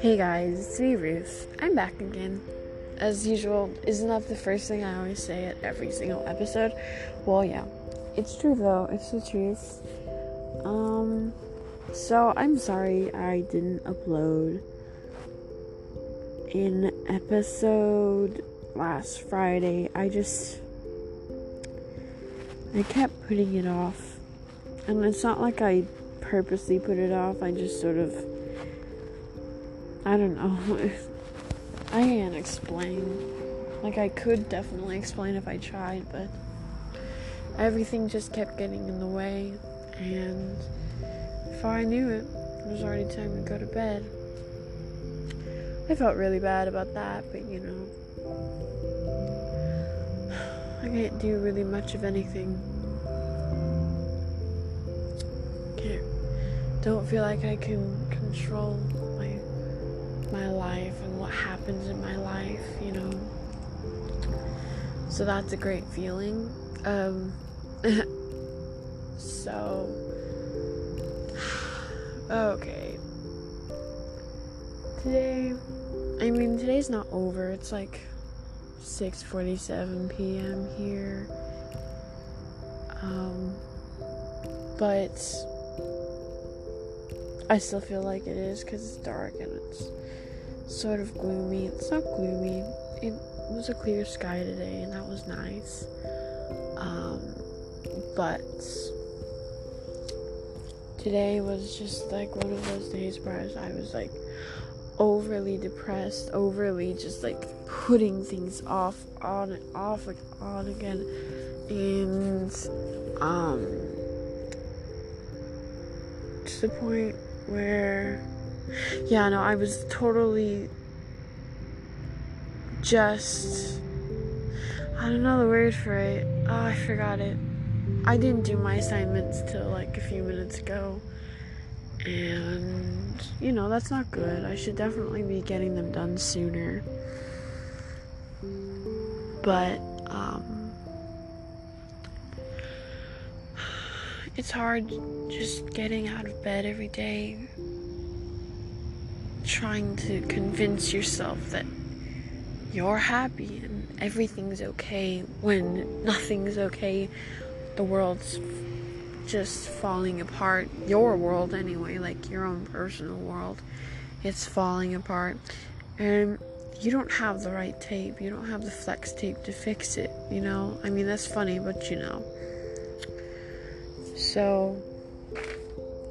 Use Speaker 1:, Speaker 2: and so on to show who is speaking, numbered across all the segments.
Speaker 1: Hey guys, it's me Ruth. I'm back again. As usual, isn't that the first thing I always say at every single episode? Well, yeah. It's true though, it's the truth. Um, so I'm sorry I didn't upload in episode last Friday. I just. I kept putting it off. And it's not like I purposely put it off, I just sort of I don't know. I can't explain. Like, I could definitely explain if I tried, but everything just kept getting in the way, and before I knew it, it was already time to go to bed. I felt really bad about that, but you know, I can't do really much of anything. Can't, don't feel like I can control my my life and what happens in my life, you know. So that's a great feeling. Um, so, okay. Today, I mean, today's not over. It's like 6:47 p.m. here. Um, but I still feel like it is because it's dark and it's sort of gloomy. It's not gloomy. It was a clear sky today, and that was nice. Um, but today was just like one of those days where I was like overly depressed, overly just like putting things off, on and off, like on again, and um, to the point where yeah, no, I was totally just. I don't know the word for it. Oh, I forgot it. I didn't do my assignments till like a few minutes ago. And, you know, that's not good. I should definitely be getting them done sooner. But, um, it's hard just getting out of bed every day trying to convince yourself that you're happy and everything's okay when nothing's okay. The world's just falling apart. Your world, anyway, like your own personal world, it's falling apart. And you don't have the right tape. You don't have the flex tape to fix it, you know? I mean, that's funny, but you know. So,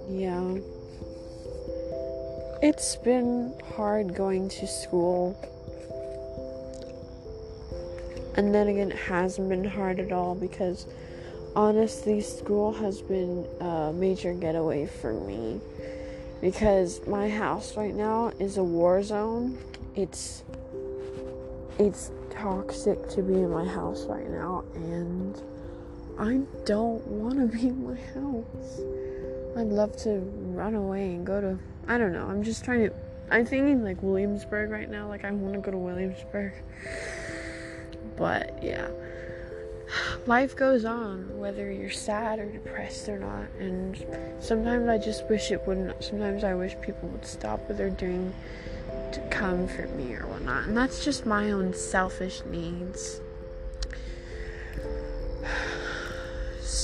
Speaker 1: yeah. It's been hard going to school. And then again, it hasn't been hard at all because honestly, school has been a major getaway for me. Because my house right now is a war zone. It's it's toxic to be in my house right now and I don't want to be in my house. I'd love to run away and go to I don't know. I'm just trying to. I'm thinking like Williamsburg right now. Like I want to go to Williamsburg. But yeah. Life goes on whether you're sad or depressed or not. And sometimes I just wish it wouldn't. Sometimes I wish people would stop what they're doing to comfort me or whatnot. And that's just my own selfish needs.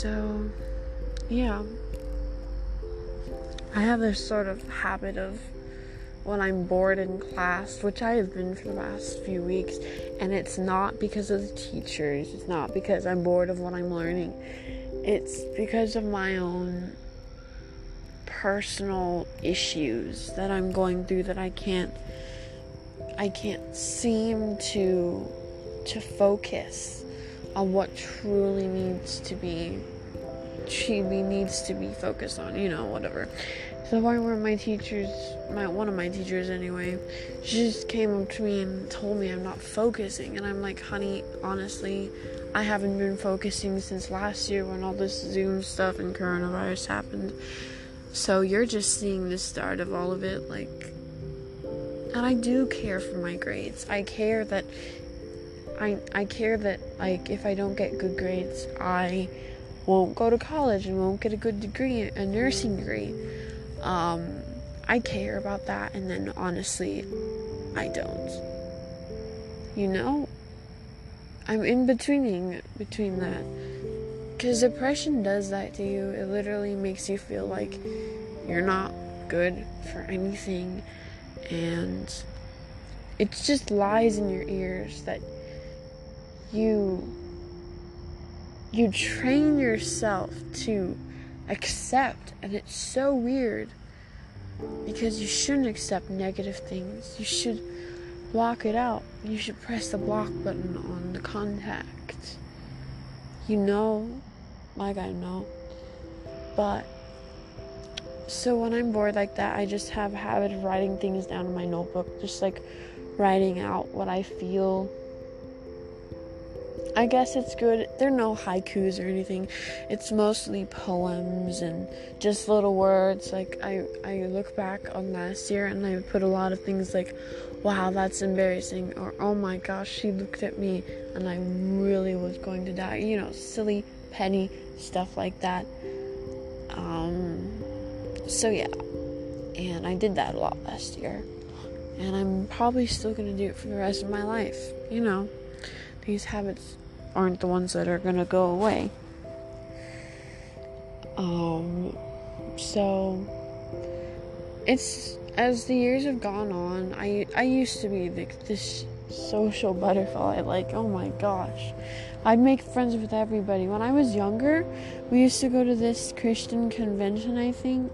Speaker 1: So, yeah. I have this sort of habit of when I'm bored in class, which I have been for the last few weeks, and it's not because of the teachers, it's not because I'm bored of what I'm learning, it's because of my own personal issues that I'm going through that I can't I can't seem to to focus on what truly needs to be she needs to be focused on, you know, whatever. So point where my teachers, my one of my teachers anyway, she just came up to me and told me I'm not focusing, and I'm like, honey, honestly, I haven't been focusing since last year when all this Zoom stuff and coronavirus happened. So you're just seeing the start of all of it, like, and I do care for my grades. I care that I I care that like if I don't get good grades, I won't go to college and won't get a good degree, a nursing degree. Um, I care about that, and then honestly, I don't. You know, I'm in betweening between that. Because depression does that to you. It literally makes you feel like you're not good for anything. And it just lies in your ears that you you train yourself to accept and it's so weird because you shouldn't accept negative things. You should block it out. You should press the block button on the contact. You know, like I know. But so when I'm bored like that, I just have a habit of writing things down in my notebook, just like writing out what I feel I guess it's good. There are no haikus or anything. It's mostly poems and just little words. Like I, I look back on last year and I put a lot of things like, "Wow, that's embarrassing," or "Oh my gosh, she looked at me and I really was going to die." You know, silly, petty stuff like that. Um. So yeah, and I did that a lot last year, and I'm probably still gonna do it for the rest of my life. You know these habits aren't the ones that are gonna go away. Um, so it's as the years have gone on. I I used to be like this social butterfly. Like oh my gosh, I'd make friends with everybody. When I was younger, we used to go to this Christian convention. I think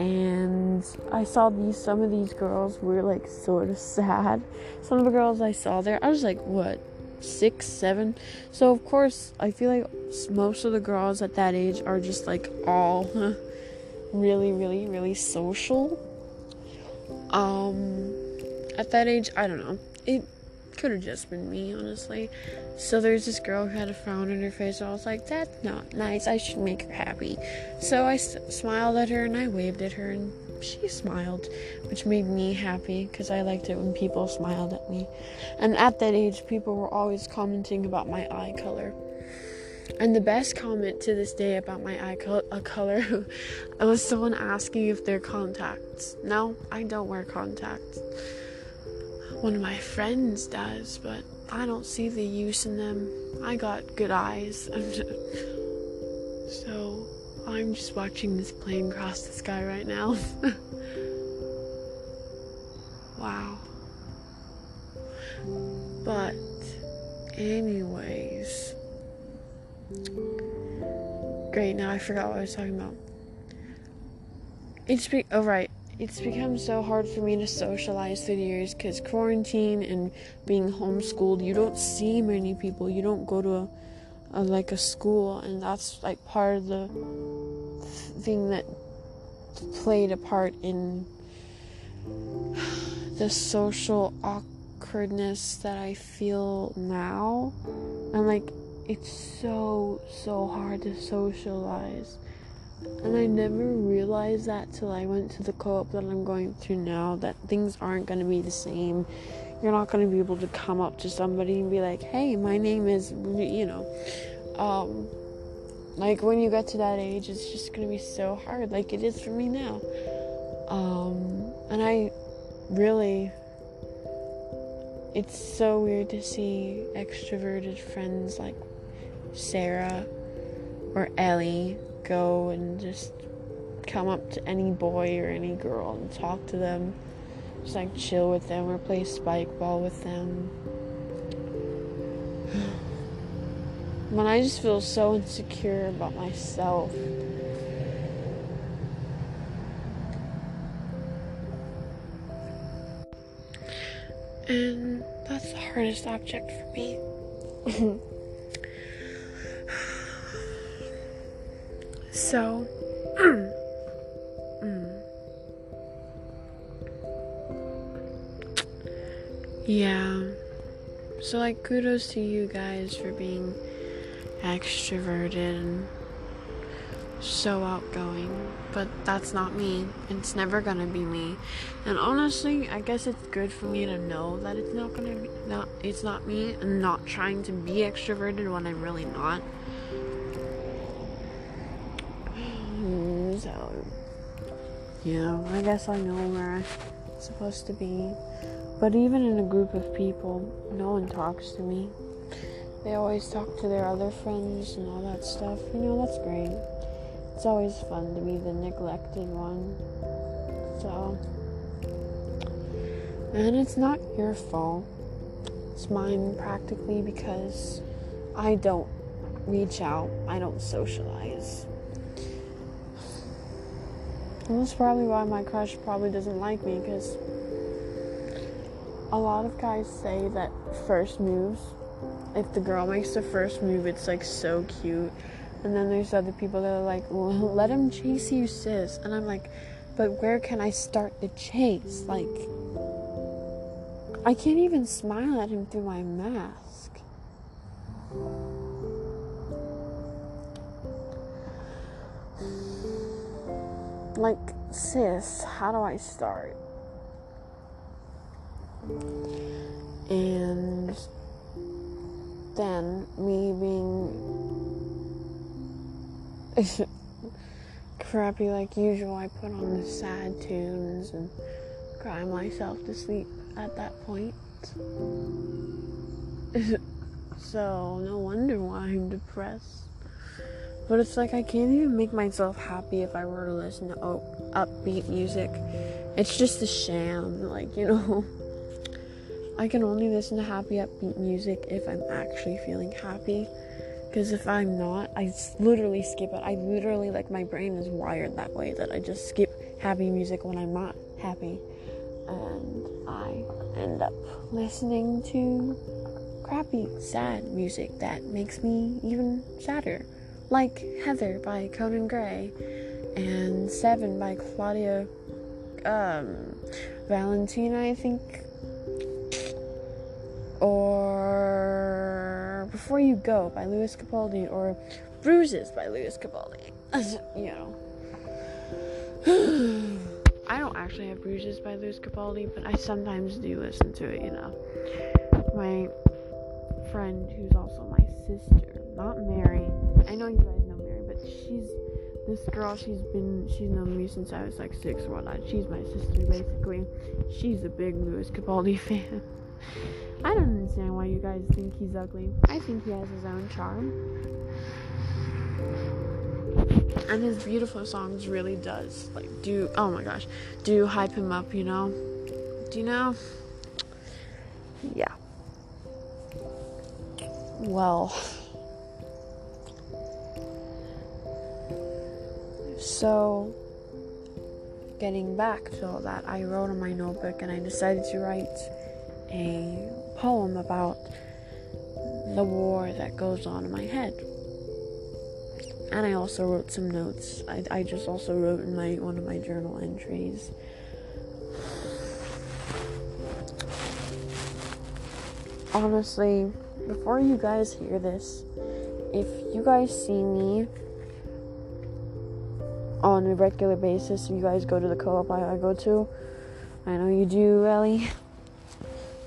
Speaker 1: and I saw these some of these girls were like sort of sad. Some of the girls I saw there, I was like, what, six, seven. So of course, I feel like most of the girls at that age are just like all really, really, really social. Um, at that age, I don't know. It could have just been me, honestly. So there's this girl who had a frown on her face. and I was like, that's not nice. I should make her happy. So I s- smiled at her and I waved at her and she smiled, which made me happy because I liked it when people smiled at me. And at that age, people were always commenting about my eye color. And the best comment to this day about my eye co- uh, color was someone asking if they're contacts. No, I don't wear contacts. One of my friends does, but I don't see the use in them. I got good eyes. so I'm just watching this plane cross the sky right now. wow. But, anyways. Great, now I forgot what I was talking about. It's be- oh right, it's become so hard for me to socialize through the years because quarantine and being homeschooled, you don't see many people. You don't go to a, a like a school, and that's like part of the thing that played a part in the social awkwardness that I feel now. And like, it's so, so hard to socialize. And I never realized that till I went to the co op that I'm going through now that things aren't going to be the same. You're not going to be able to come up to somebody and be like, hey, my name is, you know. Um, like when you get to that age, it's just gonna be so hard, like it is for me now. Um, and I really, it's so weird to see extroverted friends like Sarah or Ellie go and just come up to any boy or any girl and talk to them, just like chill with them or play spike ball with them. when I just feel so insecure about myself. And that's the hardest object for me. so, Yeah. So, like, kudos to you guys for being extroverted and so outgoing. But that's not me. It's never gonna be me. And honestly, I guess it's good for me to know that it's not gonna be not it's not me and not trying to be extroverted when I'm really not. So yeah, I guess I know where I'm supposed to be. But even in a group of people, no one talks to me. They always talk to their other friends and all that stuff. You know, that's great. It's always fun to be the neglected one. So, and it's not your fault. It's mine practically because I don't reach out, I don't socialize. And that's probably why my crush probably doesn't like me because a lot of guys say that first moves, if the girl makes the first move, it's like so cute. And then there's other people that are like, well, let him chase you, sis. And I'm like, but where can I start the chase? Like, I can't even smile at him through my mask. Like, sis, how do I start? And then me being crappy like usual, I put on the sad tunes and cry myself to sleep at that point. so, no wonder why I'm depressed. But it's like I can't even make myself happy if I were to listen to upbeat music. It's just a sham, like, you know. I can only listen to happy upbeat music if I'm actually feeling happy. Because if I'm not, I literally skip it. I literally, like, my brain is wired that way that I just skip happy music when I'm not happy. And I end up listening to crappy, sad music that makes me even sadder like Heather by Conan Gray and Seven by Claudia um, Valentina, I think. Or Before You Go by Lewis Capaldi, or Bruises by Lewis Capaldi. you know. I don't actually have Bruises by Lewis Capaldi, but I sometimes do listen to it, you know. My friend, who's also my sister, not Mary, I know you guys know Mary, but she's this girl. She's been she's known me since I was like six or whatnot. She's my sister basically. She's a big Lewis Capaldi fan. I don't understand why you guys think he's ugly. I think he has his own charm. And his beautiful songs really does like do oh my gosh, do hype him up, you know? Do you know? Yeah. Well, So, getting back to all that, I wrote on my notebook and I decided to write a poem about the war that goes on in my head. And I also wrote some notes. I, I just also wrote in my one of my journal entries. Honestly, before you guys hear this, if you guys see me on a regular basis. if You guys go to the co-op I, I go to. I know you do, Ellie.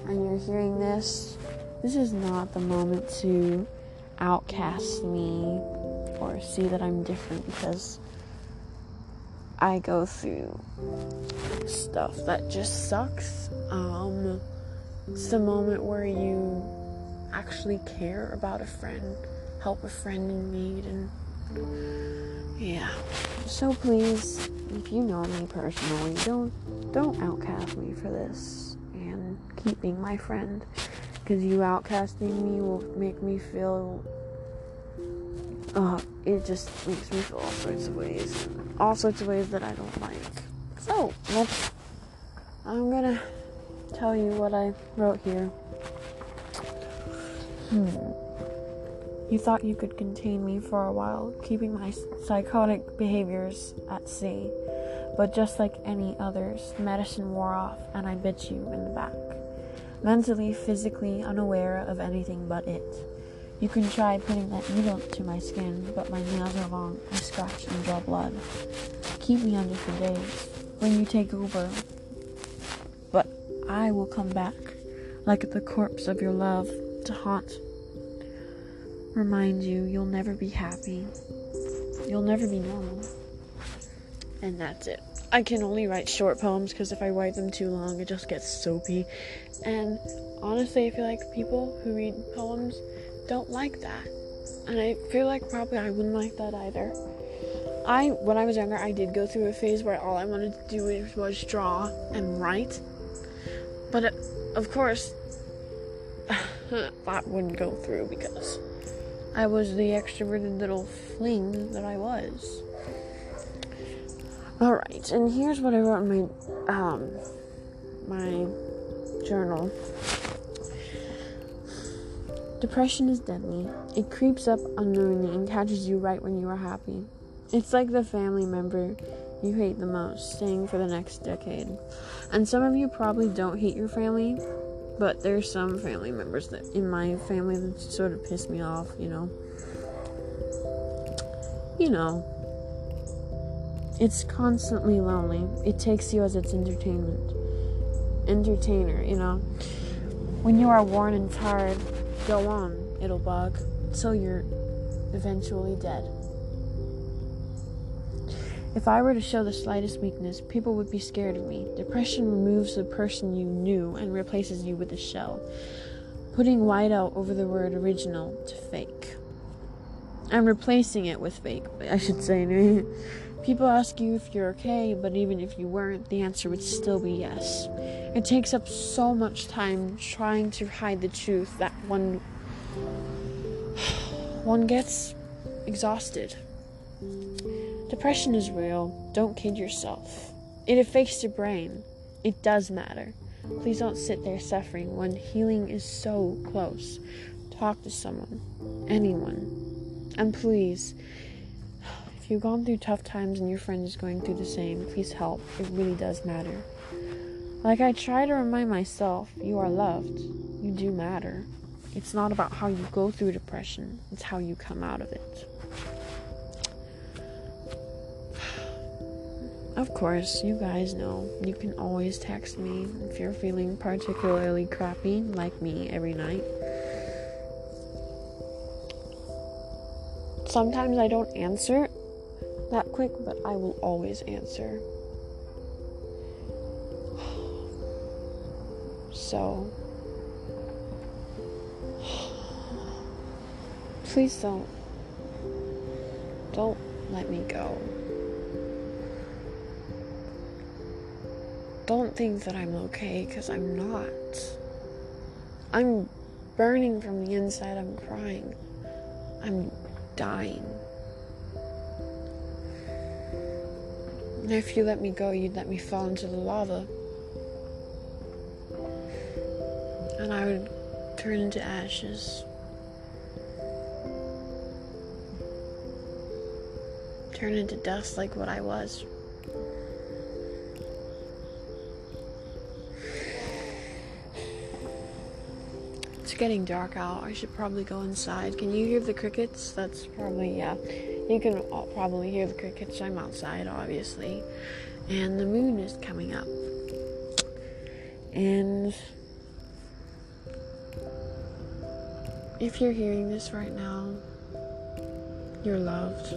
Speaker 1: And you're hearing this. This is not the moment to outcast me or see that I'm different because I go through stuff that just sucks. Um, it's the moment where you actually care about a friend, help a friend in need, and yeah. So please, if you know me personally, don't don't outcast me for this keep being my friend. Because you outcasting me will make me feel. Uh, it just makes me feel all sorts of ways, all sorts of ways that I don't like. So let's. I'm gonna tell you what I wrote here. Hmm. You thought you could contain me for a while, keeping my psychotic behaviors at sea. But just like any others, medicine wore off, and I bit you in the back. Mentally, physically unaware of anything but it. You can try putting that needle to my skin, but my nails are long. I scratch and draw blood. Keep me under for days. When you take over, but I will come back, like the corpse of your love, to haunt remind you you'll never be happy. You'll never be normal. And that's it. I can only write short poems because if I write them too long, it just gets soapy. And honestly, I feel like people who read poems don't like that. And I feel like probably I wouldn't like that either. I, when I was younger, I did go through a phase where all I wanted to do was draw and write. But uh, of course, that wouldn't go through because I was the extroverted little fling that I was. All right, and here's what I wrote in my um my journal. Depression is deadly. It creeps up unknowingly and catches you right when you are happy. It's like the family member you hate the most staying for the next decade. And some of you probably don't hate your family, but there's some family members that in my family that sort of piss me off, you know. You know, it's constantly lonely. It takes you as its entertainment. Entertainer, you know. When you are worn and tired, go on, it'll bug, till you're eventually dead. If I were to show the slightest weakness, people would be scared of me. Depression removes the person you knew and replaces you with a shell, putting white out over the word original to fake. I'm replacing it with fake, I should say. People ask you if you're okay, but even if you weren't, the answer would still be yes. It takes up so much time trying to hide the truth that one one gets exhausted. Depression is real. Don't kid yourself. It affects your brain. It does matter. Please don't sit there suffering when healing is so close. Talk to someone, anyone. And please, if you've gone through tough times and your friend is going through the same, please help. It really does matter. Like I try to remind myself, you are loved. You do matter. It's not about how you go through depression, it's how you come out of it. Of course, you guys know you can always text me if you're feeling particularly crappy, like me, every night. Sometimes I don't answer that quick, but I will always answer. So, please don't, don't let me go. Don't think that I'm okay, because I'm not. I'm burning from the inside, I'm crying. I'm dying. If you let me go, you'd let me fall into the lava. And I would turn into ashes. Turn into dust like what I was. It's getting dark out. I should probably go inside. Can you hear the crickets? That's probably, yeah. You can probably hear the crickets. I'm outside, obviously. And the moon is coming up. And if you're hearing this right now, you're loved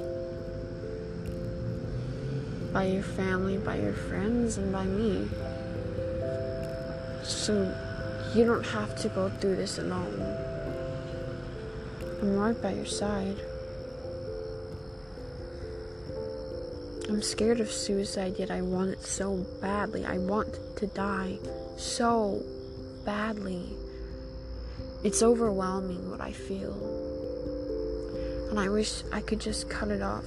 Speaker 1: by your family, by your friends, and by me. So you don't have to go through this alone. I'm right by your side. I'm scared of suicide, yet I want it so badly. I want to die so badly. It's overwhelming what I feel. And I wish I could just cut it off.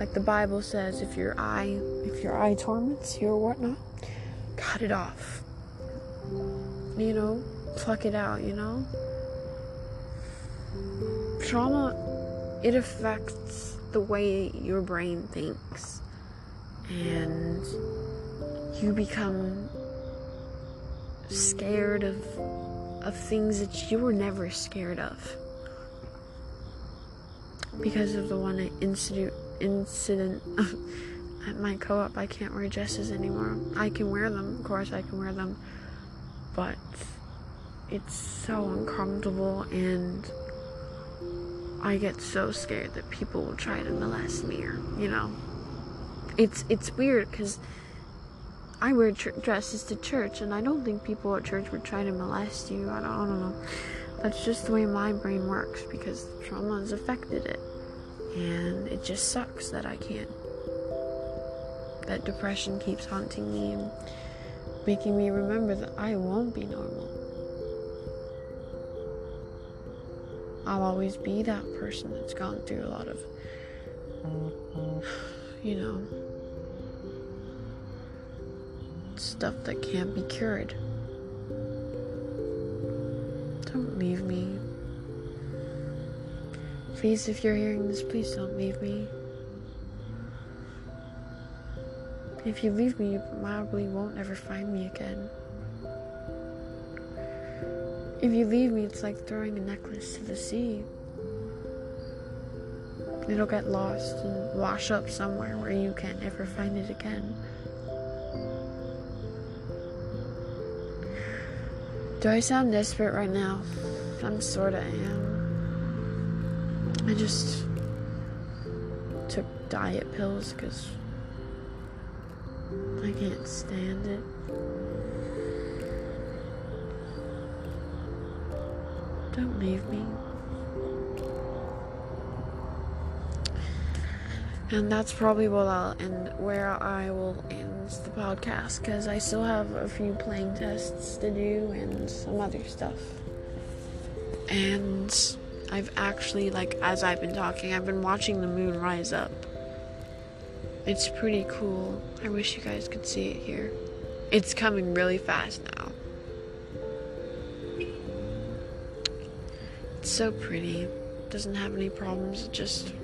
Speaker 1: Like the Bible says, if your eye if your eye torments you or whatnot, cut it off. You know, pluck it out, you know? Trauma it affects the way your brain thinks. And you become scared of of things that you were never scared of because of the one incident incident at my co-op I can't wear dresses anymore. I can wear them, of course I can wear them, but it's so uncomfortable and I get so scared that people will try to molest me or, you know. it's it's weird because I wear ch- dresses to church, and I don't think people at church would try to molest you. I don't, I don't know. That's just the way my brain works because trauma has affected it, and it just sucks that I can't. That depression keeps haunting me and making me remember that I won't be normal. I'll always be that person that's gone through a lot of, you know, stuff that can't be cured. Don't leave me. Please, if you're hearing this, please don't leave me. If you leave me, you probably won't ever find me again. If you leave me, it's like throwing a necklace to the sea. It'll get lost and wash up somewhere where you can't ever find it again. Do I sound desperate right now? I'm sorta am. I just took diet pills because I can't stand it. Don't leave me. And that's probably what I'll end where I will end the podcast because I still have a few playing tests to do and some other stuff. And I've actually like as I've been talking, I've been watching the moon rise up. It's pretty cool. I wish you guys could see it here. It's coming really fast now. It's so pretty. Doesn't have any problems. It just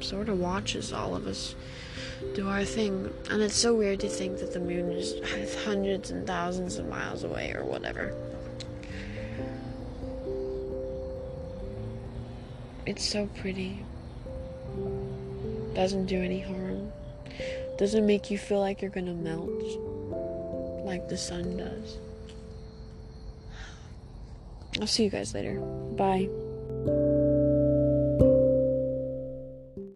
Speaker 1: sort of watches all of us do our thing. And it's so weird to think that the moon is hundreds and thousands of miles away or whatever. It's so pretty. Doesn't do any harm. Doesn't make you feel like you're gonna melt like the sun does. I'll see you guys later. Bye.